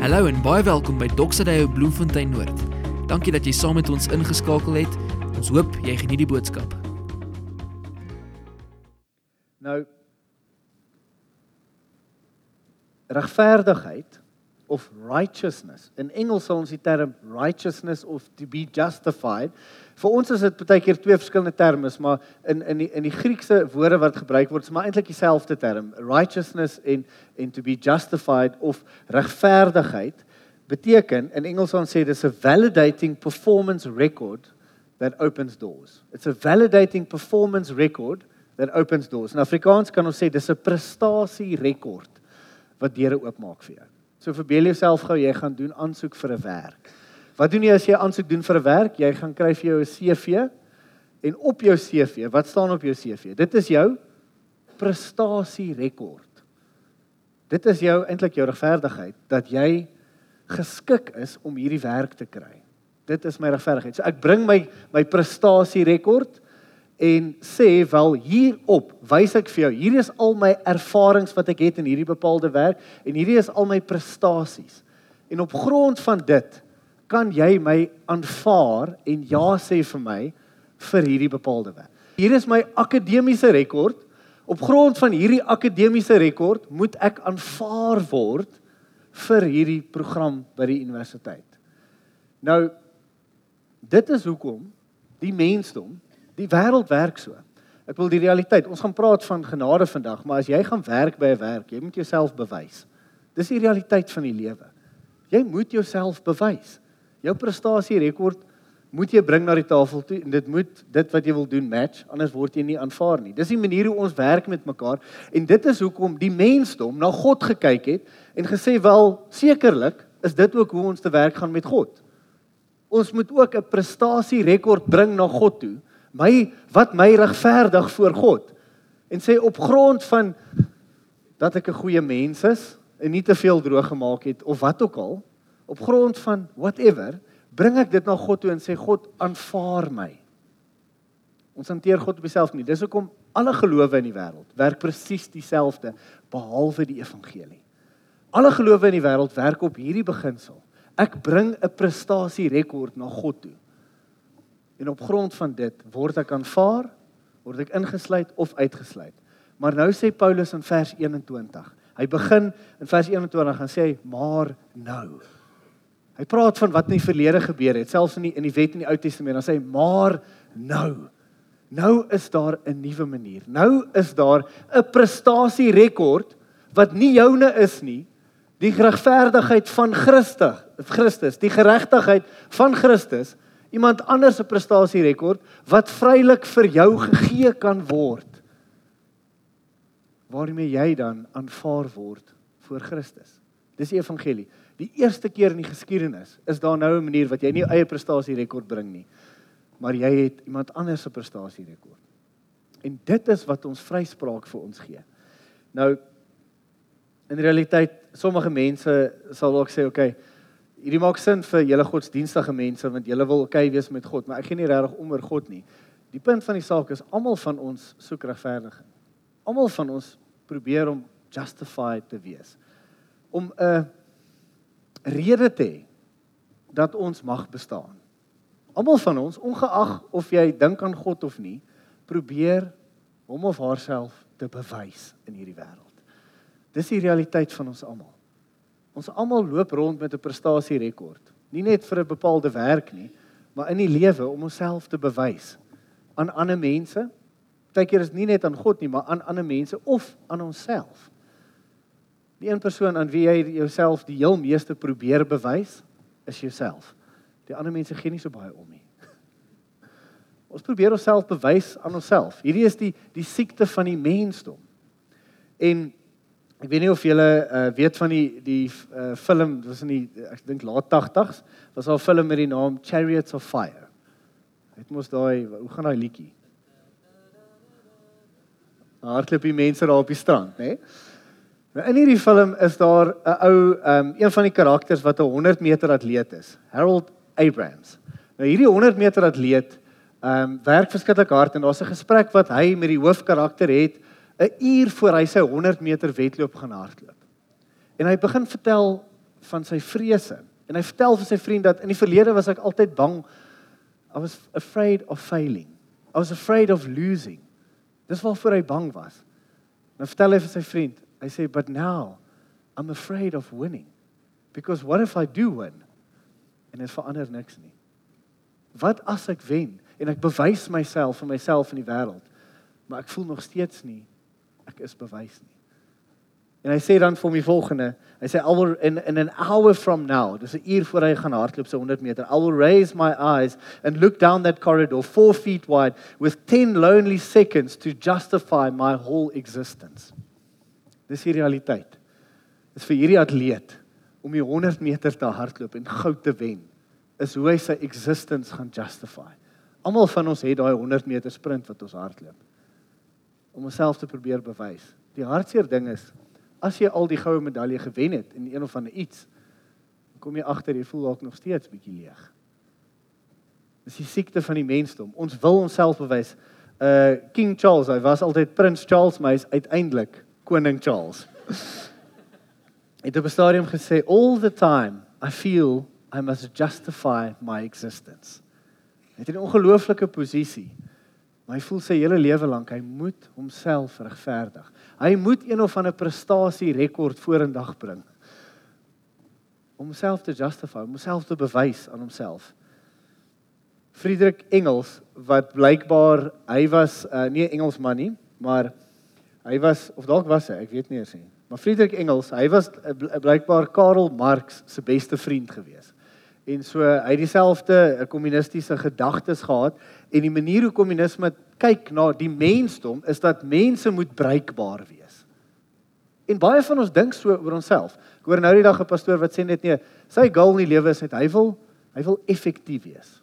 Hallo en baie welkom by Doxaday Bloemfontein Noord. Dankie dat jy saam met ons ingeskakel het. Ons hoop jy geniet die boodskap. Nou regverdigheid of righteousness. In Engels sal ons die term righteousness of to be justified. Vir ons is dit baie keer twee verskillende terme, maar in in die in die Griekse woorde wat gebruik word, is maar eintlik dieselfde term. Righteousness en en to be justified of regverdigheid beteken in Engels ons sê dis 'n validating performance record that opens doors. It's a validating performance record that opens doors. In Afrikaans kan ons sê dis 'n prestasie rekord wat deure oopmaak vir jou. So verbeel jouself gou jy gaan doen aansoek vir 'n werk. Wat doen jy as jy aansoek doen vir 'n werk? Jy gaan kry vir jou 'n CV en op jou CV, wat staan op jou CV? Dit is jou prestasie rekord. Dit is jou eintlik jou regverdigheid dat jy geskik is om hierdie werk te kry. Dit is my regverdigheid. So ek bring my my prestasie rekord en sê wel hierop wys ek vir jou hier is al my ervarings wat ek het in hierdie bepaalde werk en hierdie is al my prestasies en op grond van dit kan jy my aanvaar en ja sê vir my vir hierdie bepaalde werk hier is my akademiese rekord op grond van hierdie akademiese rekord moet ek aanvaar word vir hierdie program by die universiteit nou dit is hoekom die mensdom Die wêreld werk so. Ek wil die realiteit. Ons gaan praat van genade vandag, maar as jy gaan werk by 'n werk, jy moet jouself bewys. Dis die realiteit van die lewe. Jy moet jouself bewys. Jou prestasie rekord moet jy bring na die tafel toe en dit moet dit wat jy wil doen match, anders word jy nie aanvaar nie. Dis die manier hoe ons werk met mekaar en dit is hoekom die mensdom na God gekyk het en gesê wel sekerlik is dit ook hoe ons te werk gaan met God. Ons moet ook 'n prestasie rekord bring na God toe my wat my regverdig voor God en sê op grond van dat ek 'n goeie mens is en nie te veel droog gemaak het of wat ook al op grond van whatever bring ek dit na God toe en sê God aanvaar my ons hanteer God op homself nie dis hoekom alle gelowe in die wêreld werk presies dieselfde behalwe die evangelie alle gelowe in die wêreld werk op hierdie beginsel ek bring 'n prestasie rekord na God toe en op grond van dit word ek aanvaar, word ek ingesluit of uitgesluit. Maar nou sê Paulus in vers 21. Hy begin in vers 21 en sê maar nou. Hy praat van wat in die verlede gebeur het, selfs in die in die wet in die Ou Testament. Dan sê hy maar nou. Nou is daar 'n nuwe manier. Nou is daar 'n prestasie rekord wat nie joune is nie. Die regverdigheid van Christus, Christus, die geregtigheid van Christus iemand anders se prestasierekord wat vrylik vir jou gegee kan word. Waarmee jy dan aanvaar word voor Christus. Dis die evangelie. Die eerste keer in die geskiedenis is daar nou 'n manier wat jy nie eie prestasierekord bring nie, maar jy het iemand anders se prestasierekord. En dit is wat ons vryspraak vir ons gee. Nou in realiteit sommige mense sal dalk sê, "Oké, okay, hierdie maak sin vir julle godsdienstige mense want julle wil okay wees met God, maar ek gee nie regtig om oor God nie. Die punt van die saak is almal van ons soek regverdiging. Almal van ons probeer om justified te wees. Om 'n rede te hê dat ons mag bestaan. Almal van ons, ongeag of jy dink aan God of nie, probeer hom of haarself te bewys in hierdie wêreld. Dis die realiteit van ons almal. Ons almal loop rond met 'n prestasierekord. Nie net vir 'n bepaalde werk nie, maar in die lewe om onsself te bewys aan ander mense. Partykeer is nie net aan God nie, maar aan ander mense of aan onsself. Die een persoon aan wie jy jouself die heel meeste probeer bewys, is jouself. Die ander mense gee nie so baie om nie. Ons probeer onsself bewys aan onsself. Hierdie is die die siekte van die mensdom. En Ek weet nie of julle uh, weet van die die uh, film, dit was in die ek dink laat 80s, was al 'n film met die naam Chariots of Fire. Het mos daai hoe gaan daai liedjie? Hardloop die mense daar op die strand, né? Nee? Nou in hierdie film is daar 'n ou um een van die karakters wat 'n 100 meter atleet is, Harold Abrams. Nou hierdie 100 meter atleet um werk verskriklik hard en daar's 'n gesprek wat hy met die hoofkarakter het 'n uur voor hy sy 100 meter wedloop gaan hardloop. En hy begin vertel van sy vrese. En hy vertel vir sy vriend dat in die verlede was ek altyd bang. I was afraid of failing. I was afraid of losing. Dis waarvoor hy bang was. Nou vertel hy vir sy vriend, hy sê but now I'm afraid of winning. Because what if I do win? En dit verander niks nie. Wat as ek wen en ek bewys myself vir myself in die wêreld, maar ek voel nog steeds nie ek is bewys nie. En hy sê dan vir my volgende, hy sê I will in in an hour from now, dis 'n uur voor hy gaan hardloop so 100 meter. I will raise my eyes and look down that corridor 4 feet wide with 10 lonely seconds to justify my whole existence. Dis die realiteit. Dis vir hierdie atleet om die 100 meter te hardloop en goud te wen is hoe hy sy existence gaan justify. Almal van ons het daai 100 meter sprint wat ons hardloop om onsself te probeer bewys. Die hartseer ding is as jy al die goue medalje gewen het in een of ander iets, kom jy agter jy voel dalk nog steeds bietjie leeg. Dis die siekte van die mensdom. Ons wil onsself bewys. Uh King Charles, hy was altyd Prins Charles, maar hy's uiteindelik koning Charles. het op 'n stadium gesê all the time I feel I must justify my existence. Hy het 'n ongelooflike posisie. Maar hy voel sy hele lewe lank hy moet homself regverdig. Hy moet een of ander prestasie rekord vorendag bring om homself te justify, om homself te bewys aan homself. Friedrich Engels wat blykbaar hy was uh, nie 'n Engelsman nie, maar hy was of dalk was hy, ek weet nie eens nie. Maar Friedrich Engels, hy was blykbaar Karl Marx se beste vriend gewees. En so hy het dieselfde kommunistiese gedagtes gehad en die manier hoe kommunisme kyk na die mensdom is dat mense moet bruikbaar wees. En baie van ons dink so oor onsself. Ek hoor nou die dag 'n pastoor wat sê net nee, sy goal in die lewe is net hy wil hy wil effektief wees.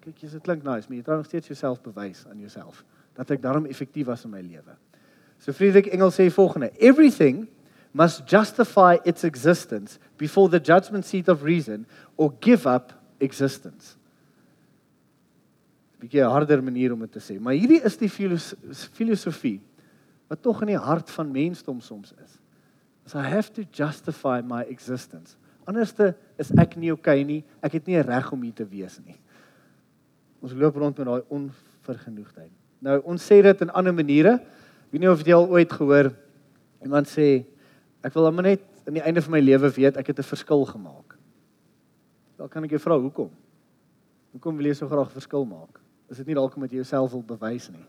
Kyk, dit klink nice, maar jy trou nog steeds jouself bewys aan jouself dat ek daarom effektief was in my lewe. So Friedrich Engels sê volgende: Everything must justify its existence before the judgment seat of reason or give up existence. 'n Bietjie harder manier om dit te sê, maar hierdie is die filosofie wat tog in die hart van mensdom soms is. So I have to justify my existence. Anderste is ek nie okay nie. Ek het nie reg om hier te wees nie. Ons loop rond met daai onvergenoegdheid. Nou ons sê dit in ander maniere. Wie nie of jy al ooit gehoor iemand sê ek wil hom net aan die einde van my lewe weet ek het 'n verskil gemaak. Dan kan ek jou vra hoekom? Hoekom wil jy so graag 'n verskil maak? Is dit nie dalk omdat jy jouself wil bewys nie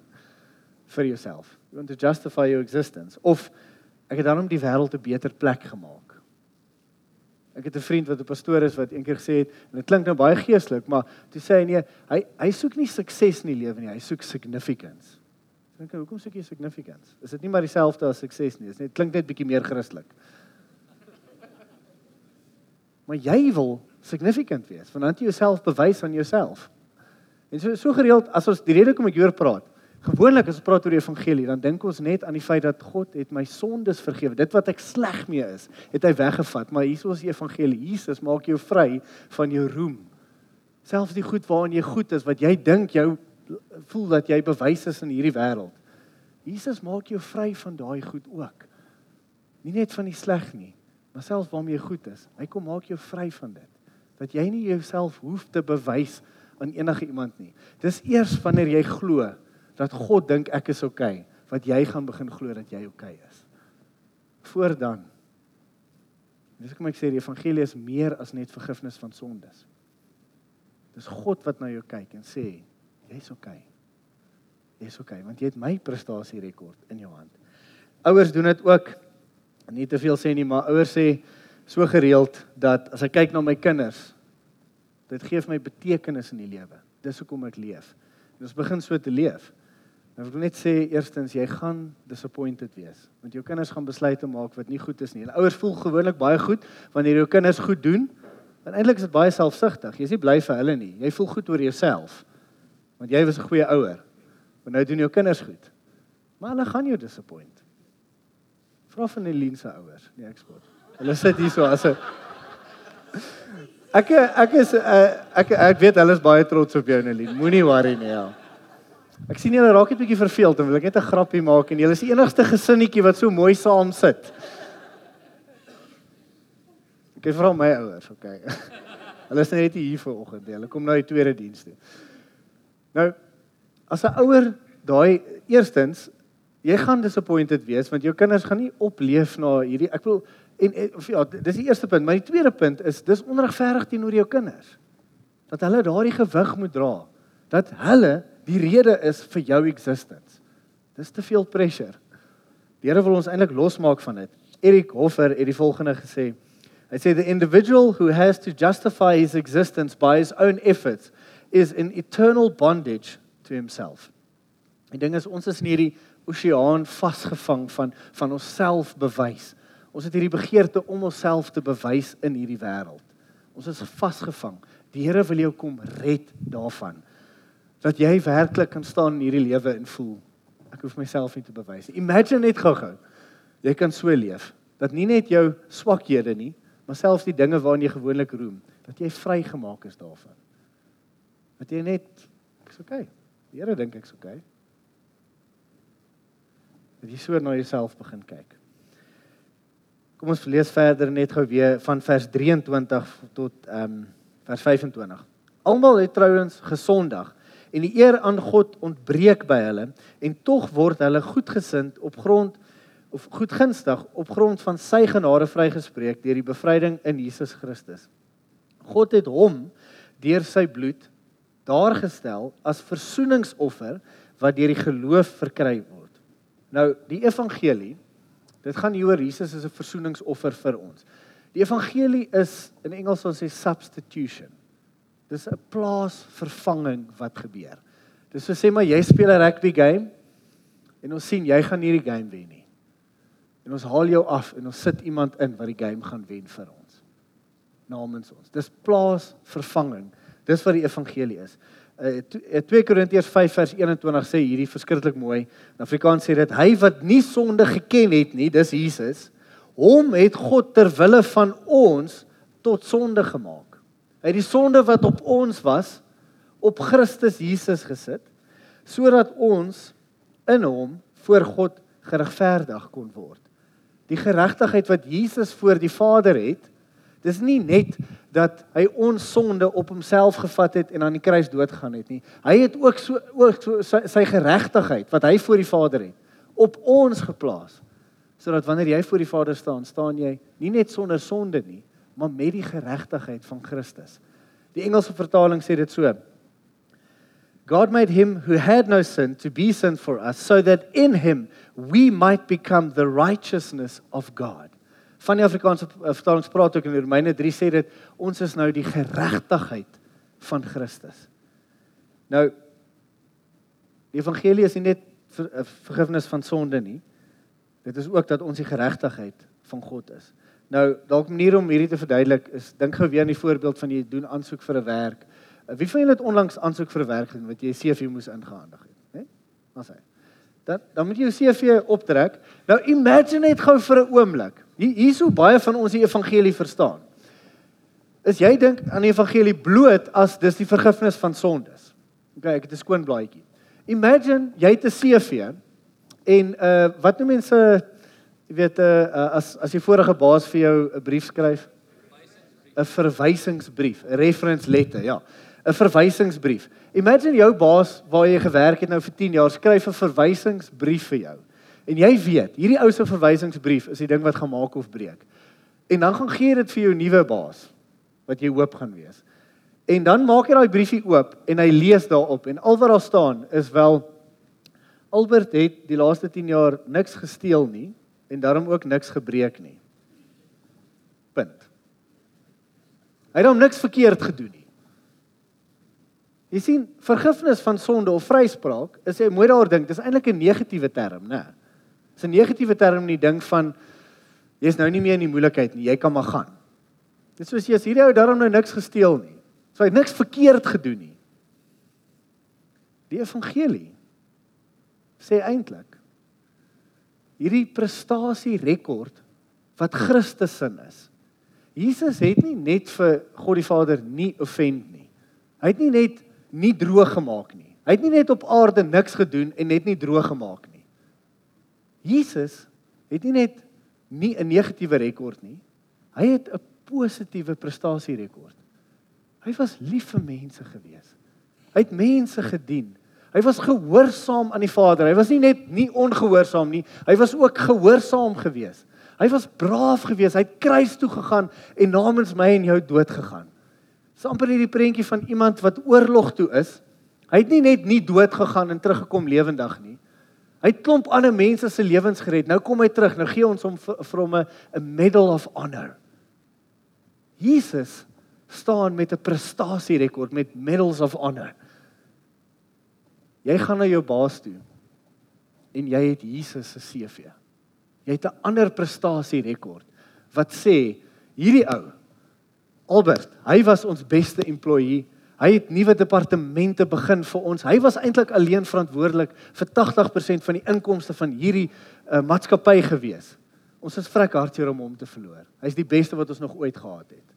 vir jouself? You want to justify your existence of ek het daarom die wêreld 'n beter plek gemaak. Ek het 'n vriend wat 'n pastoor is wat eendag gesê het en dit klink nou baie geestelik, maar toe sê hy nee, hy hy soek nie sukses in die lewe nie, hy soek significance. Dink ek, hoekom soek jy significance? Is dit nie maar dieselfde as sukses nie? Dit net klink net bietjie meer Christelik. Maar jy wil significant wees, want dan jy jouself bewys aan jouself. En so so gereeld as ons die rede kom ek hier praat. Gewoonlik as ons praat oor die evangelie, dan dink ons net aan die feit dat God het my sondes vergewe. Dit wat ek sleg mee is, het hy weggevat. Maar hier is die evangelie. Jesus maak jou vry van jou roem. Selfs die goed waarin jy goed is, wat jy dink jou voel dat jy bewys is in hierdie wêreld. Jesus maak jou vry van daai goed ook. Nie net van die sleg nie, maar selfs waarmee jy goed is. Hy kom maak jou vry van dit. Dat jy nie jouself hoef te bewys aan enige iemand nie. Dis eers wanneer jy glo dat God dink ek is oukei, okay, wat jy gaan begin glo dat jy oukei okay is. Voor dan. Dis hoekom ek sê die evangelie is meer as net vergifnis van sondes. Dis God wat na jou kyk en sê Jy's okay. Jy's okay want jy het my prestasie rekord in jou hand. Ouers doen dit ook. Nie te veel sê nie, maar ouers sê so gereeld dat as ek kyk na my kinders, dit gee vir my betekenis in die lewe. Dis hoekom ek leef. En ons begin so te leef. Nou wil ek net sê eerstens jy gaan disappointed wees want jou kinders gaan besluite maak wat nie goed is nie. En ouers voel gewoonlik baie goed wanneer jou kinders goed doen. Want eintlik is dit baie selfsugtig. Jy's nie bly vir hulle nie. Jy voel goed oor jouself want jy was 'n goeie ouer. Maar nou doen jou kinders goed. Maar hulle gaan jou disappoint. Vra van Eline se ouers, nee ek spot. Hulle sit hier so as 'n Ek ek is uh, ek ek weet hulle is baie trots op jou Eline. Moenie worry nie. Ja. Ek sien julle raak net 'n bietjie verveeld en wil ek net 'n grappie maak en julle is die enigste gesinnetjie wat so mooi saam sit. Ek vra my ouers, okay. hulle is net hier vanoggend. Hulle kom nou die tweede diens toe. Nou as 'n ouer daai eerstens jy gaan disappointed wees want jou kinders gaan nie opleef na hierdie ek wil en, of ja, dis die eerste punt, maar die tweede punt is dis onregverdig teenoor jou kinders. Dat hulle daardie gewig moet dra. Dat hulle die rede is vir jou existence. Dis te veel pressure. Die Here wil ons eintlik losmaak van dit. Erik Hoffer het die volgende gesê. Hy sê the individual who has to justify his existence by his own efforts is in eternal bondage to himself. Die ding is ons is in hierdie oseaan vasgevang van van onsself bewys. Ons het hierdie begeerte om onsself te bewys in hierdie wêreld. Ons is vasgevang. Die Here wil jou kom red daarvan. Dat jy werklik kan staan in hierdie lewe en voel ek hoef myself nie te bewys nie. Imagine net gou-gou. Jy kan so leef dat nie net jou swakhede nie, maar selfs die dinge waarna jy gewoonlik roem, dat jy vrygemaak is daarvan. Dat jy net ek's okay. Die Here dink ek's okay. Dat jy so na jouself begin kyk. Kom ons lees verder net gou weer van vers 23 tot ehm um, vers 25. Almal het trouens gesondag en die eer aan God ontbreek by hulle en tog word hulle goedgesind op grond of goedgunstig op grond van sy genade vrygespreek deur die bevryding in Jesus Christus. God het hom deur sy bloed daar gestel as versoeningsoffer wat deur die geloof verkry word. Nou die evangelie dit gaan oor Jesus as 'n versoeningsoffer vir ons. Die evangelie is in Engels ons sê substitution. Dis 'n plaasvervanging wat gebeur. Dis so sê maar jy speel 'n rugby game en ons sien jy gaan nie die game wen nie. En ons haal jou af en ons sit iemand in wat die game gaan wen vir ons. Namens ons. Dis plaasvervanging. Dis wat die evangelie is. Uh, 2 Korintiërs 5 vers 21 sê hierdie verskriklik mooi. In Afrikaans sê dit hy wat nie sonde geken het nie, dis Jesus, hom het God ter wille van ons tot sonde gemaak. Hy het die sonde wat op ons was op Christus Jesus gesit sodat ons in hom voor God geregverdig kon word. Die geregtigheid wat Jesus voor die Vader het, dis nie net dat hy ons sonde op homself gevat het en aan die kruis doodgaan het nie. Hy het ook so ook so sy, sy geregtigheid wat hy voor die Vader het op ons geplaas sodat wanneer jy voor die Vader staan, staan jy nie net sonder sonde nie, maar met die geregtigheid van Christus. Die Engelse vertaling sê dit so. God made him who had no sin to be sin for us so that in him we might become the righteousness of God. Van die Afrikaanse eh, vertaling praat ook in Romeine 3 sê dit ons is nou die geregtigheid van Christus. Nou die evangelie is nie net ver, eh, vergifnis van sonde nie. Dit is ook dat ons die geregtigheid van God is. Nou, dalk 'n manier om hierdie te verduidelik is dink gou weer aan die voorbeeld van jy doen aansoek vir 'n werk. Uh, wie van julle het onlangs aansoek vir 'n werk gedoen wat jy CV moes ingehandig het, né? Nee? Wat sê? Dan dan moet jy jou CV optrek. Nou imagine net gou vir 'n oomblik. Hier hier's hoe baie van ons die evangelie verstaan. Is jy dink aan die evangelie bloot as dis die vergifnis van sondes? OK, ek het 'n skoon blaadjie. Imagine jy het 'n CV en uh wat noem mense Jy weet uh, as as die vorige baas vir jou 'n brief skryf, 'n verwysingsbrief, 'n reference letter, ja. 'n Verwysingsbrief. Imagine jou baas waar jy gewerk het nou vir 10 jaar skryf 'n verwysingsbrief vir jou. En jy weet, hierdie ou se verwysingsbrief is die ding wat gaan maak of breek. En dan gaan gee dit vir jou nuwe baas wat jy hoop gaan wees. En dan maak hy daai briefie oop en hy lees daarop en al wat daar staan is wel Albert het die laaste 10 jaar niks gesteel nie en daarom ook niks gebreek nie. Punt. Hy het hom niks verkeerd gedoen nie. Jy sien, vergifnis van sonde of vryspraak is jy mooi daaroor dink, dis eintlik 'n negatiewe term, né? Dis 'n negatiewe term in die ding van jy's nou nie meer in die moeilikheid nie, jy kan maar gaan. Dit soos jy as hierdie ou daarom nou niks gesteel nie. So hy het niks verkeerd gedoen nie. Die evangelie sê eintlik hierdie prestasie rekord wat Christus sin is. Jesus het nie net vir God die Vader nie offend nie. Hy het nie net nie droog gemaak nie. Hy het nie net op aarde niks gedoen en net nie droog gemaak nie. Jesus het nie net nie 'n negatiewe rekord nie. Hy het 'n positiewe prestasierekord. Hy was lief vir mense gewees. Hy het mense gedien. Hy was gehoorsaam aan die Vader. Hy was nie net nie ongehoorsaam nie, hy was ook gehoorsaam gewees. Hy was braaf gewees. Hy het kruis toe gegaan en namens my en jou dood gegaan. Dis amper hierdie prentjie van iemand wat oorlog toe is. Hy het nie net nie dood gegaan en teruggekom lewendig nie. Hy het klomp ander mense se lewens gered. Nou kom hy terug. Nou gee ons hom vir hom 'n medal of honor. Jesus staan met 'n prestasierekord met medals of honor. Jy gaan na jou baas toe en jy het Jesus se CV. Jy het 'n ander prestasierekord wat sê hierdie ou Albert, hy was ons beste employee Hy het nuwe departemente begin vir ons. Hy was eintlik alleen verantwoordelik vir 80% van die inkomste van hierdie uh, maatskappy gewees. Ons is vrek hartseer om hom te verloor. Hy's die beste wat ons nog ooit gehad het.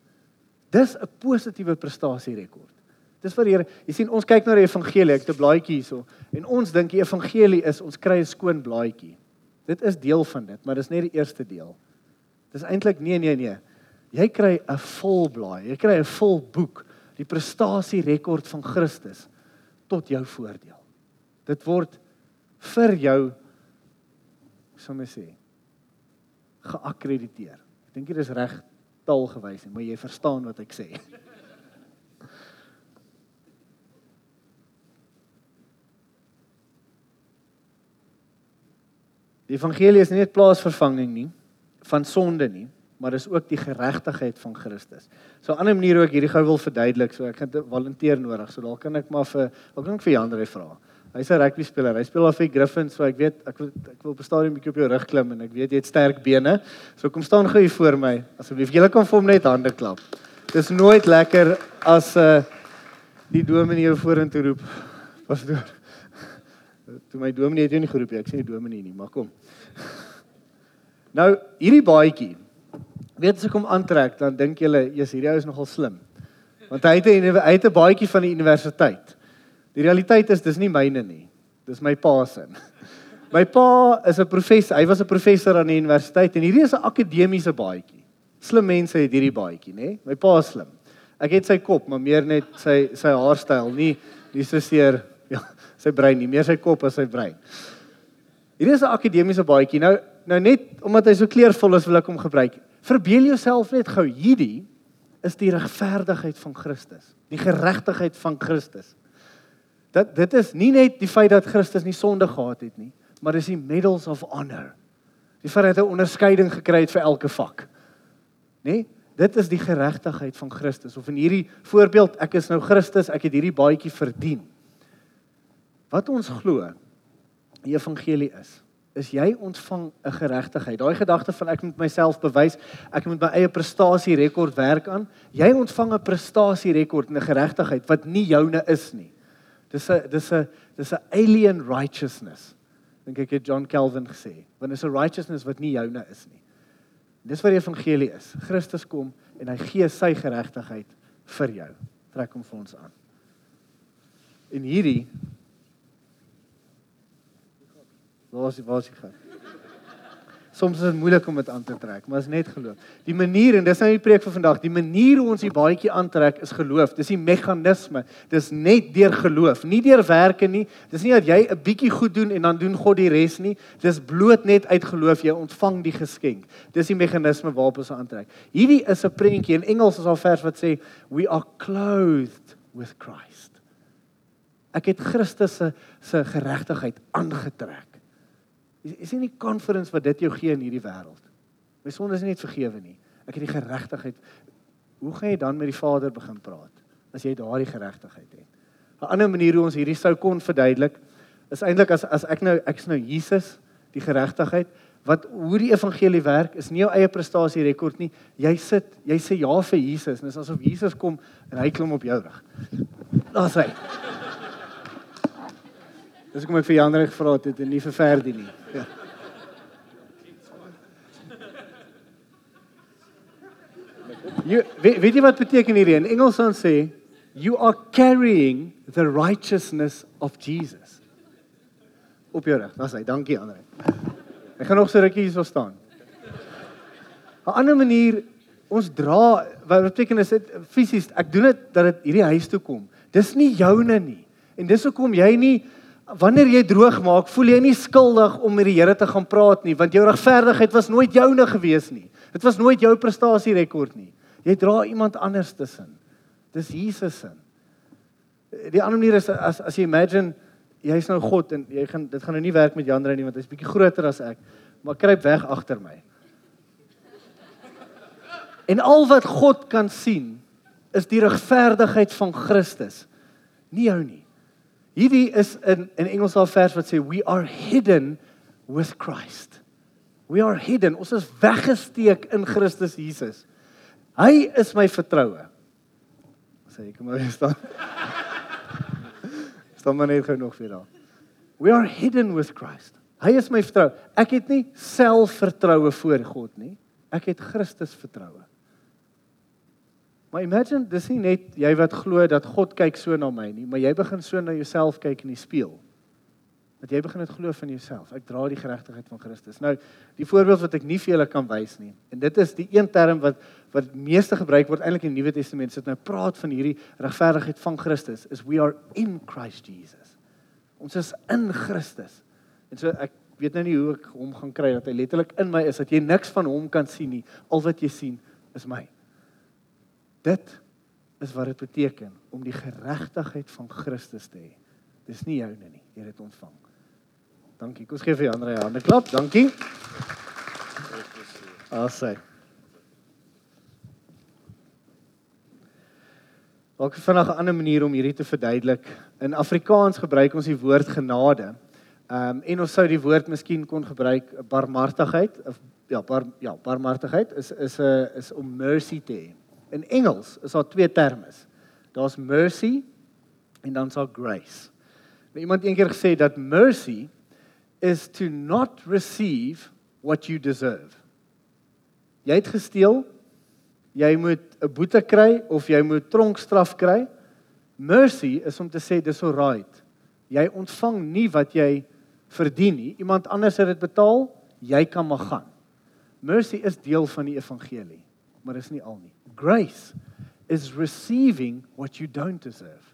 Dis 'n positiewe prestasierekord. Dis vir Here. Jy sien ons kyk na die evangelie, ek het 'n blaadjie hierso en ons dink die evangelie is ons kry 'n skoon blaadjie. Dit is deel van dit, maar dis net die eerste deel. Dis eintlik nee nee nee. Jy kry 'n vol blaai. Jy kry 'n vol boek die prestasie rekord van Christus tot jou voordeel. Dit word vir jou somme sê geakkrediteer. Ek dink dit is reg taalgewys, maar jy verstaan wat ek sê. Die evangelie is nie net plaasvervanging nie van sonde nie, maar dis ook die geregtigheid van Christus. So 'n ander manier hoe ek hierdie gou wil verduidelik, so ek het 'n volunteer nodig, so dalk kan ek maar vir dalk kan ek vir Jan vra. Hy's 'n rugby speler. Hy speel al vir Griffins, so ek weet ek wil ek wil op 'n stadium bietjie op jou rug klim en ek weet jy het sterk bene. So kom staan gou hier voor my. Asseblief, julle kan vir hom net hande klap. Dis nooit lekker as 'n uh, die dominee jou vorentoe roep. Pastoor. Toe my dominee het jou nie geroep nie. Ek sê nie dominee nie, maar kom. Nou, hierdie baadjie weet as ek hom aantrek, dan dink julle, "Jesus, hierdie ou is nogal slim." Want hy het 'n hy het 'n baadjie van die universiteit. Die realiteit is dis nie myne nie. Dis my pa se. My pa is 'n professor. Hy was 'n professor aan die universiteit en hierdie is 'n akademiese baadjie. Slim mense het hierdie baadjie, nê? My pa is slim. Ek het sy kop, maar meer net sy sy haarstyl, nie nie so seer ja, sy brein nie, meer sy kop as sy brein. Hierdie is 'n akademiese baadjie. Nou nou net omdat hy so kleurvol is, wil ek hom gebruik. Verbeel jouself net gou, hierdie is die regverdigheid van Christus, die geregtigheid van Christus. Dat dit is nie net die feit dat Christus nie sonde gehad het nie, maar dis die medals of honor. Die feit dat hy 'n onderskeiding gekry het vir elke vak. Nê? Nee? Dit is die geregtigheid van Christus. Of in hierdie voorbeeld, ek is nou Christus, ek het hierdie baadjie verdien. Wat ons glo, die evangelie is, is jy ontvang 'n geregtigheid. Daai gedagte van ek moet myself bewys, ek moet my eie prestasie rekord werk aan. Jy ontvang 'n prestasie rekord en 'n geregtigheid wat nie joune is nie. Dis 'n dis 'n dis 'n alien righteousness. Dink ek het John Calvin gesê. Want is 'n righteousness wat nie joune is nie. Dis wat die evangelie is. Christus kom en hy gee sy geregtigheid vir jou. Trek hom vir ons aan. En hierdie Waar is waar is die gaan? Soms is dit moeilik om dit aan te trek, maar is net geloof. Die manier en dis nou die preek vir vandag, die manier hoe ons die baadjie aantrek is geloof. Dis die meganisme. Dis net deur geloof, nie deur werke nie. Dis nie dat jy 'n bietjie goed doen en dan doen God die res nie. Dis bloot net uit geloof jy ontvang die geskenk. Dis die meganisme waarop ons aantrek. Hierdie is 'n prentjie in Engels is al vers wat sê we are clothed with Christ. Ek het Christus se se geregtigheid aangetrek. Is nie die conference wat dit jou gee in hierdie wêreld. My sonde is nie net vergewe nie. Ek het die geregtigheid. Hoe gaan jy dan met die Vader begin praat as jy daardie geregtigheid het? 'n Ander manier hoe ons hierdie sou kon verduidelik is eintlik as as ek nou ek's nou Jesus, die geregtigheid wat hoe die evangelie werk is nie jou eie prestasie rekord nie. Jy sit, jy sê ja vir Jesus en dit is asof Jesus kom en hy klim op jou rug. Daar's hy. Dis kom ek vir Jan reg gevra het en nie vir Ferdi nie. Ja. Jy weet, weet jy wat beteken hierdie in Engels dan sê you are carrying the righteousness of Jesus. Op jou reg. Daar's hy. Dankie Andre. Ek gaan nog so rukkie hier so staan. 'n Ander manier Ons dra wat beteken is dit fisies ek doen dit dat dit hierdie huis toe kom. Dis nie joune nie. En dis hoekom jy nie wanneer jy droog maak, voel jy nie skuldig om met die Here te gaan praat nie, want jou regverdigheid was nooit joune gewees nie. Dit was nooit jou prestasie rekord nie. Jy dra iemand anders tussen. Dis Jesus se. Die ander manier is as as jy imagine jy's nou God en jy gaan dit gaan nou nie werk met Jan Rey nie want hy's bietjie groter as ek, maar kruip weg agter my. En al wat God kan sien is die regverdigheid van Christus. Nie jou nie. Hierdie is in in Engels al vers wat sê we are hidden with Christ. We are hidden. Ons is weggesteek in Christus Jesus. Hy is my vertroue. Sê ek maar staan. staan maar net gou nog weer daar. We are hidden with Christ. Hy is my vertroue. Ek het nie selfvertroue voor God nie. Ek het Christus vertroue. Maar imagine, dis nie net jy wat glo dat God kyk so na my nie, maar jy begin so na jouself kyk in die spieël. Dat jy begin dit glo van jouself. Ek dra die geregtigheid van Christus. Nou, die voorbeeld wat ek nie vir julle kan wys nie. En dit is die een term wat wat meeste gebruik word eintlik in die Nuwe Testament. Dit nou praat van hierdie regverdigheid van Christus is we are in Christ Jesus. Ons is in Christus. En so ek weet nou nie hoe ek hom gaan kry dat hy letterlik in my is dat jy niks van hom kan sien nie. Al wat jy sien is my. Dit is wat dit beteken om die geregtigheid van Christus te hê. Dis nie joune nie, jy het dit ontvang. Dankie. Kom ons gee vir Andre 'n hande klap. Dankie. Asai. Ook vanaand 'n ander manier om hierdie te verduidelik. In Afrikaans gebruik ons die woord genade. Ehm um, en ons sou die woord miskien kon gebruik barmhartigheid of ja, bar ja, barmhartigheid is is 'n is om mercy te hê. In Engels is daar twee terme. Daar's mercy en dan sal grace. Nou iemand eendag gesê dat mercy is to not receive what you deserve. Jy het gesteel, jy moet 'n boete kry of jy moet tronkstraf kry. Mercy is om te sê dis alright. Jy ontvang nie wat jy verdien nie. Iemand anders het dit betaal, jy kan maar gaan. Mercy is deel van die evangelie, maar is nie al nie grace is receiving what you don't deserve.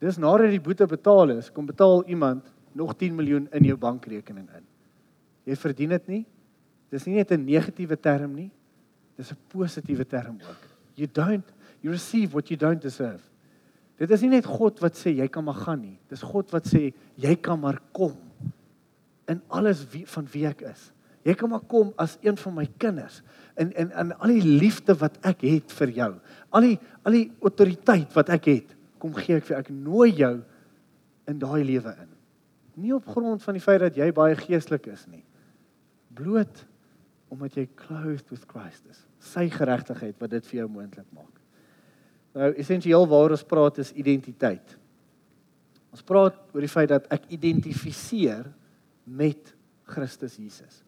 Dis nadat die boete betaal is, kom betaal iemand nog 10 miljoen in jou bankrekening in. Jy verdien dit nie. Dis nie net 'n negatiewe term nie. Dis 'n positiewe term ook. You don't you receive what you don't deserve. Dit is nie net God wat sê jy kan maar gaan nie. Dis God wat sê jy kan maar kom in alles wie, van wie ek is. Jy kan maar kom as een van my kinders in in in al die liefde wat ek het vir jou. Al die al die autoriteit wat ek het, kom gee ek vir ek nooi jou in daai lewe in. Nie op grond van die feit dat jy baie geestelik is nie. Bloot omdat jy clothed with Christ is. Sy geregtigheid wat dit vir jou moontlik maak. Nou essensieel waar ons praat is identiteit. Ons praat oor die feit dat ek identifiseer met Christus Jesus.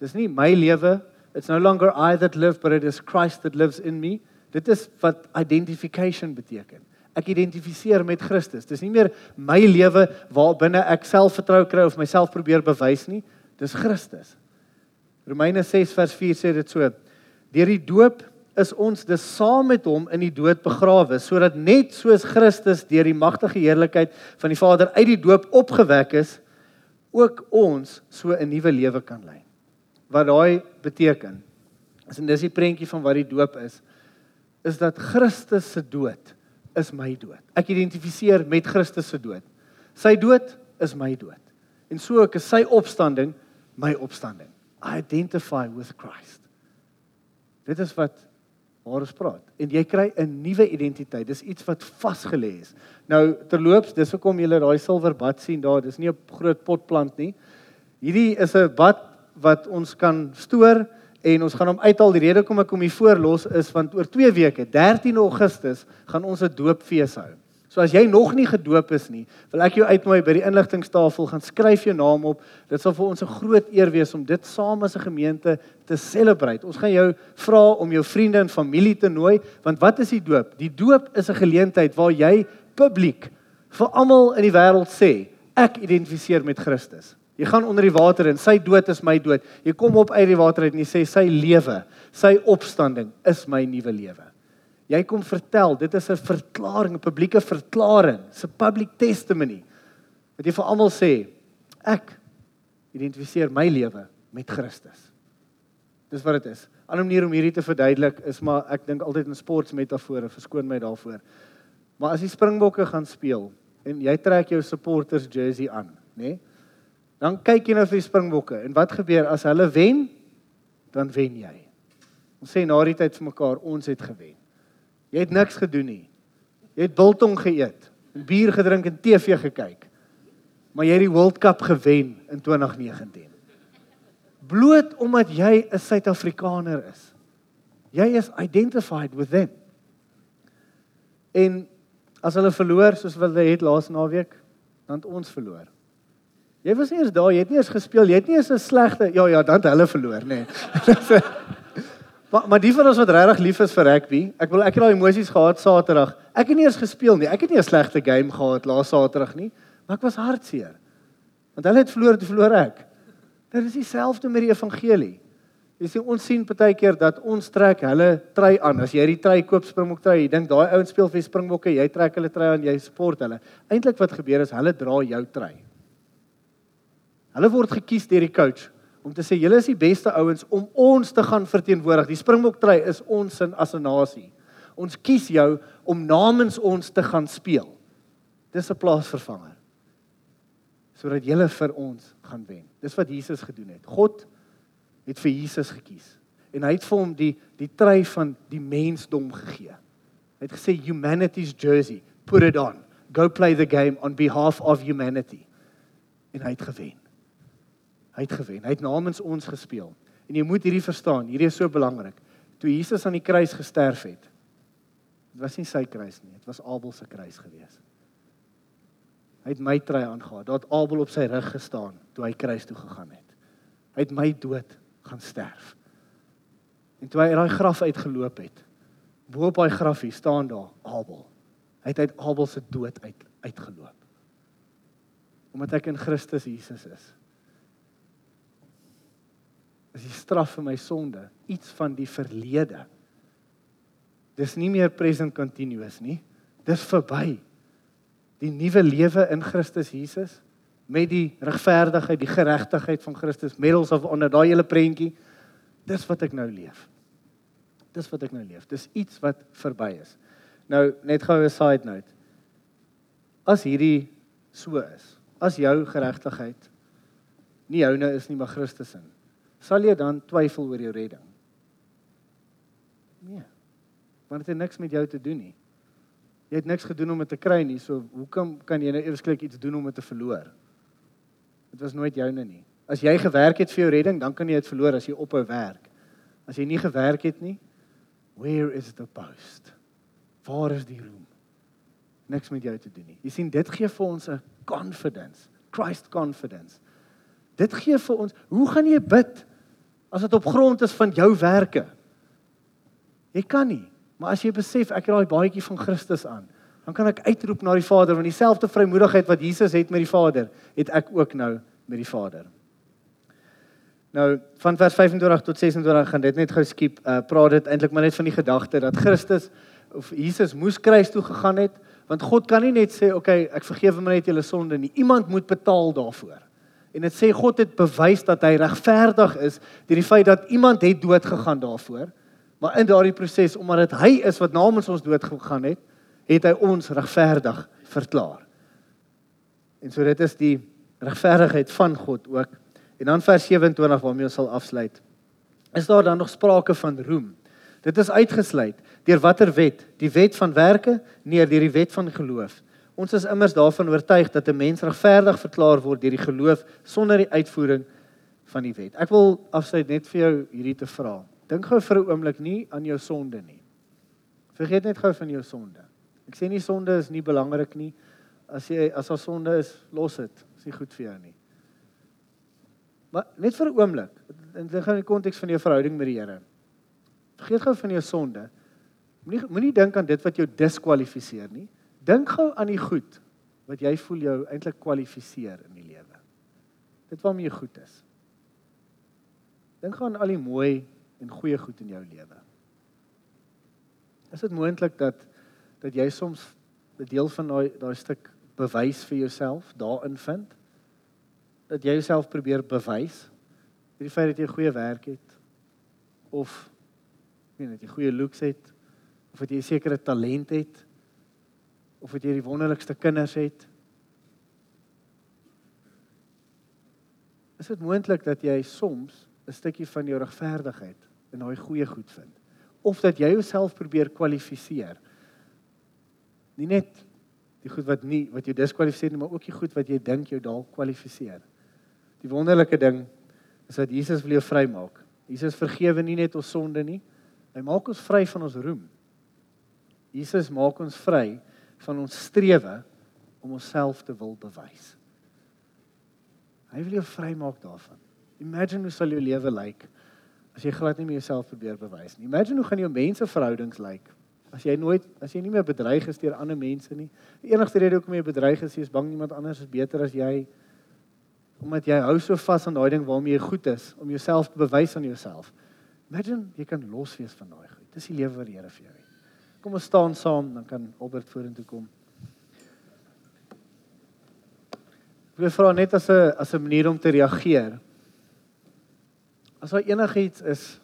Dis nie my lewe It's no longer I that live, but it is Christ that lives in me. Dit is wat identification beteken. Ek identifiseer met Christus. Dis nie meer my lewe waar binne ek selfvertroue kry of myself probeer bewys nie. Dis Christus. Romeine 6 vers 4 sê dit so: Deur die doop is ons dus saam met hom in die dood begrawe, sodat net soos Christus deur die magtige heerlikheid van die Vader uit die doop opgewek is, ook ons so 'n nuwe lewe kan lei wat daai beteken. As en dis die prentjie van wat die doop is, is dat Christus se dood is my dood. Ek identifiseer met Christus se dood. Sy dood is my dood. En so ek is sy opstanding my opstanding. I identify with Christ. Dit is wat ons praat. En jy kry 'n nuwe identiteit. Dis iets wat vasgelê is. Nou terloops, dis hoekom jy daai silwer bad sien daar. Dis nie 'n groot potplant nie. Hierdie is 'n bad wat ons kan stoor en ons gaan hom uithaal. Die rede hoekom ek hom hier voorlos is want oor 2 weke, 13 Augustus, gaan ons 'n doopfees hou. So as jy nog nie gedoop is nie, wil ek jou uitnooi by die inligtingstafel gaan skryf jou naam op. Dit sal vir ons 'n groot eer wees om dit saam as 'n gemeente te celebrate. Ons gaan jou vra om jou vriende en familie te nooi, want wat is die doop? Die doop is 'n geleentheid waar jy publiek vir almal in die wêreld sê, ek identifiseer met Christus. Jy gaan onder die water in. Sy dood is my dood. Jy kom op uit die water uit en jy sê sy lewe, sy opstanding is my nuwe lewe. Jy kom vertel, dit is 'n verklaring, 'n publieke verklaring, 'n public testimony. Wat jy vir almal sê, ek identifiseer my lewe met Christus. Dis wat dit is. 'n Ander manier om hierdie te verduidelik is maar ek dink altyd in sportmetafore, verskoon my daarvoor. Maar as die Springbokke gaan speel en jy trek jou supporters jersey aan, nê? Nee, dan kyk jy vir die Springbokke en wat gebeur as hulle wen? Dan wen jy. Ons sê na die tyd vir mekaar, ons het gewen. Jy het niks gedoen nie. Jy het biltong geëet, bier gedrink en TV gekyk. Maar jy het die World Cup gewen in 2019 bloot omdat jy 'n Suid-Afrikaner is. Jy is identified with them. En as hulle verloor soos wat hulle het laas naweek, dan het ons verloor. Jy was nie eens daar, jy het nie eens gespeel, jy het nie eens 'n slegte ja ja, dan het hulle verloor, nê. Nee. maar maar die van ons wat regtig lief is vir rugby, ek wil ek het daai emosies gehad Saterdag. Ek het nie eens gespeel nie. Ek het nie 'n slegte game gehad laas Saterdag nie, maar ek was hartseer. Want hulle het verloor, toe verloor ek. Dit is dieselfde met die evangelie. Jy sien ons sien baie keer dat ons trek hulle trui aan. As jy die trui koop Springbok trui, jy dink daai ouens speel vir Springbokke, jy trek hulle trui aan, jy sport hulle. Eintlik wat gebeur is hulle dra jou trui. Hulle word gekies deur die coach om te sê julle is die beste ouens om ons te gaan verteenwoordig. Die Springbok trui is ons sin as 'n nasie. Ons kies jou om namens ons te gaan speel. Dis 'n plaasvervanger sodat jy vir ons gaan wen. Dis wat Jesus gedoen het. God het vir Jesus gekies en hy het vir hom die die trui van die mensdom gegee. Hy het gesê humanity's jersey, put it on. Go play the game on behalf of humanity. En hy het gewen. Hy het gewen. Hy het namens ons gespeel. En jy moet hierdie verstaan, hierdie is so belangrik. Toe Jesus aan die kruis gesterf het, dit was nie sy kruis nie, dit was Abel se kruis geweest. Hy het my trui aangegaan. Daar het Abel op sy rug gestaan toe hy kruis toe gegaan het. Hy het my dood gaan sterf. En toe hy uit daai graf uitgeloop het, bo op daai grafie staan daar Abel. Hy het uit Abel se dood uit uitgeloop. Omdat ek in Christus Jesus is. Is die straf vir my sonde iets van die verlede. Dis nie meer present continuous nie. Dis verby die nuwe lewe in Christus Jesus met die regverdigheid, die geregtigheid van Christus, medals of onder daai hele prentjie. Dis wat ek nou leef. Dis wat ek nou leef. Dis iets wat verby is. Nou net gou 'n side note. As hierdie so is, as jou geregtigheid nie joune is nie, maar Christus se, sal jy dan twyfel oor jou redding? Nee. Want dit het niks met jou te doen nie. Jy het niks gedoen om dit te kry nie. So hoekom kan jy nou eersklik iets doen om dit te verloor? Dit was nooit joune nie. As jy gewerk het vir jou redding, dan kan jy dit verloor as jy ophou werk. As jy nie gewerk het nie, where is the post? Waar is die roem? Niks met jou te doen nie. Jy sien dit gee vir ons 'n confidence, Christ confidence. Dit gee vir ons, hoe gaan jy bid as dit op grond is van jou werke? Jy kan nie. Maar as jy besef ek het daai baadjie van Christus aan, dan kan ek uitroep na die Vader want dieselfde vrymoedigheid wat Jesus het met die Vader, het ek ook nou met die Vader. Nou van vers 25 tot 26 gaan dit net gou skiep. Uh praat dit eintlik maar net van die gedagte dat Christus of Jesus moes kruis toe gegaan het want God kan nie net sê oké okay, ek vergewe my net julle sonde nie. Iemand moet betaal daarvoor. En dit sê God het bewys dat hy regverdig is deur die feit dat iemand het dood gegaan daarvoor. Maar in daardie proses omdat dit hy is wat namens ons dood gegaan het, het hy ons regverdig verklaar. En so dit is die regverdigheid van God ook. En dan vers 27 waarmee ons sal afsluit. Is daar dan nog sprake van roem? Dit is uitgesluit deur watter wet? Die wet van werke? Nee, deur die wet van geloof. Ons is immers daarvan oortuig dat 'n mens regverdig verklaar word deur die geloof sonder die uitvoering van die wet. Ek wil afsluit net vir jou hierdie te vra. Dink gou vir 'n oomblik nie aan jou sonde nie. Vergeet net gou van jou sonde. Ek sê nie sonde is nie belangrik nie. As jy as daar sonde is, los dit. Is nie goed vir jou nie. Maar net vir 'n oomblik, in die konteks van jou verhouding met die Here. Vergeet gou van jou sonde. Moenie moenie dink aan dit wat jou diskwalifiseer nie. Dink gou aan die goed wat jy voel jou eintlik kwalifiseer in die lewe. Dit waarmee jy goed is. Dink aan al die mooi en goeie goed in jou lewe. Is dit moontlik dat dat jy soms 'n deel van daai daai stuk bewys vir jouself daarin vind? Dat jy jouself probeer bewys deur die feit dat jy goeie werk het of weet net jy goeie looks het of dat jy sekere talent het of dat jy die wonderlikste kinders het Is dit moontlik dat jy soms 'n stukkie van jou regverdigheid in daai goeie goed vind? Of dat jy jouself probeer kwalifiseer? Nie net die goed wat nie wat jou diskwalifiseer nie, maar ook die goed wat jy dink jou dalk kwalifiseer. Die wonderlike ding is dat Jesus wil jou vrymaak. Jesus vergewe nie net ons sonde nie, hy maak ons vry van ons roem. Jesus maak ons vry van ons strewe om onsself te wil bewys. Hy wil jou vrymaak daarvan. Imagine hoe sal jou lewe lyk as jy glad nie meer jouself probeer bewys nie. Imagine hoe gaan jou menseverhoudings lyk as jy nooit as jy nie meer bedreig is deur ander mense nie. Die enigste rede hoekom jy bedreig is, jy is bang iemand anders is beter as jy omdat jy hou so vas aan daai ding waarmee jy goed is om jouself te bewys aan jouself. Imagine jy kan los wees van daai goed. Dis die lewe wat die Here vir jou het. Kom ons staan saam, dan kan Albert vorentoe kom. Ek wil vra net as 'n as 'n manier om te reageer. As daar enigiets is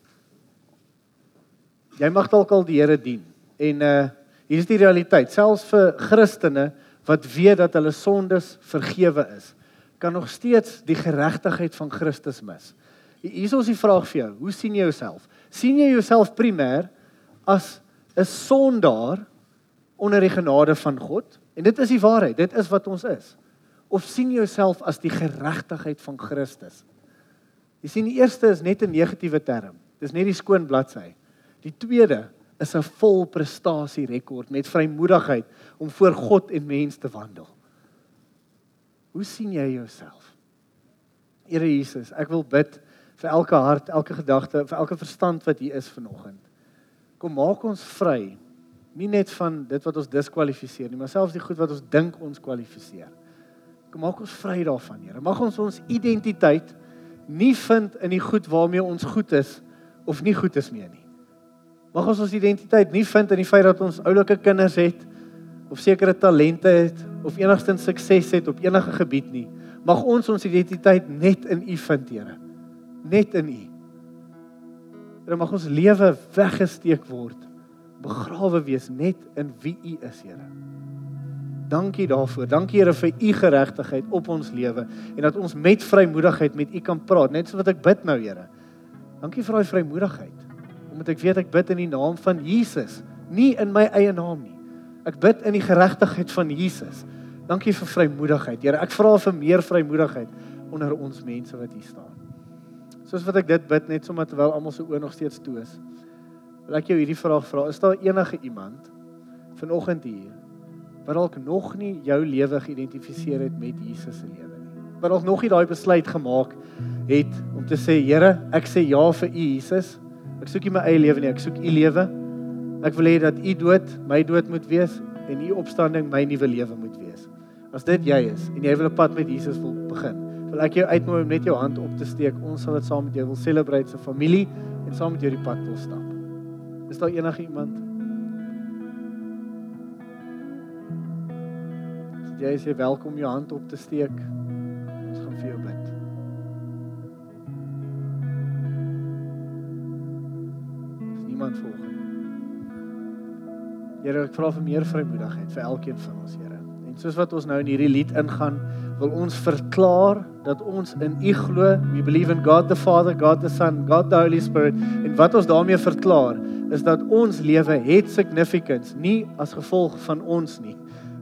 jy mag dalk al die Here dien en uh hier is die realiteit selfs vir Christene wat weet dat hulle sondes vergewe is kan nog steeds die geregtigheid van Christus mis. Hier is ons die vraag vir jou, hoe sien jy jouself? sien jy jouself primêr as 'n sondaar onder die genade van God? En dit is die waarheid, dit is wat ons is of sien jouself as die geregtigheid van Christus? Jy sien die eerste is net 'n negatiewe term. Dis net die skoon bladsy. Die tweede is 'n vol prestasie rekord met vrymoedigheid om voor God en mens te wandel. Hoe sien jy jouself? Here Jesus, ek wil bid vir elke hart, elke gedagte, vir elke verstand wat hier is vanoggend. Kom maak ons vry, nie net van dit wat ons diskwalifiseer nie, maar selfs die goed wat ons dink ons kwalifiseer. Kom maak ons vry daarvan, Here. Mag ons ons identiteit nie vind in die goed waarmee ons goed is of nie goed is meer nie. Mag ons ons identiteit nie vind in die feit dat ons oulike kinders het of sekere talente het of enigstens sukses het op enige gebied nie. Mag ons ons identiteit net in U vind, Here. Net in U. Here, mag ons lewe weggesteek word, begrawe wees net in wie U is, Here. Dankie daarvoor. Dankie Here vir u geregtigheid op ons lewe en dat ons met vrymoedigheid met u kan praat, net so wat ek bid nou, Here. Dankie vir daai vrymoedigheid. Omdat ek weet ek bid in die naam van Jesus, nie in my eie naam nie. Ek bid in die geregtigheid van Jesus. Dankie vir vrymoedigheid, Here. Ek vra vir meer vrymoedigheid onder ons mense wat hier staan. Soos wat ek dit bid net sommer terwyl almal se oë nog steeds toe is. Wil ek jou hierdie vraag vra, is daar enige iemand vanoggend hier wat dalk nog nie jou lewe geïdentifiseer het met Jesus se lewe nie. Wat dalk nog nie daai besluit gemaak het om te sê Here, ek sê ja vir U Jesus. Ek soek nie my eie lewe nie, ek soek U lewe. Ek wil hê dat U dood my dood moet wees en U opstanding my nuwe lewe moet wees. As dit jy is en jy wil 'n pad met Jesus wil begin, wil ek jou uitnooi om net jou hand op te steek. Ons sal dit saam met jou wil celebrate se familie en saam met jou die pad wil stap. Is daar enige iemand? jy is welkom jou hand op te steek. Ons gaan vir jou bid. Is niemand volgens. Here, ek vra vir meer vrymoedigheid vir elkeen van ons, Here. En soos wat ons nou in hierdie lied ingaan, wil ons verklaar dat ons in U glo. We believe in God the Father, God the Son, God the Holy Spirit. En wat ons daarmee verklaar, is dat ons lewe het significance, nie as gevolg van ons nie,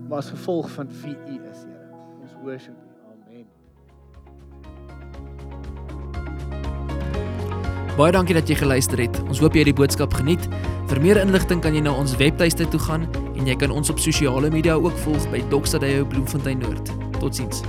maar as gevolg van wie U is, Here. Ons worship U. Baie dankie dat jy geluister het. Ons hoop jy het die boodskap geniet. Vir meer inligting kan jy na ons webtuiste toe gaan en jy kan ons op sosiale media ook volg by Doxadeo Bloemfontein Noord. Tot ziens.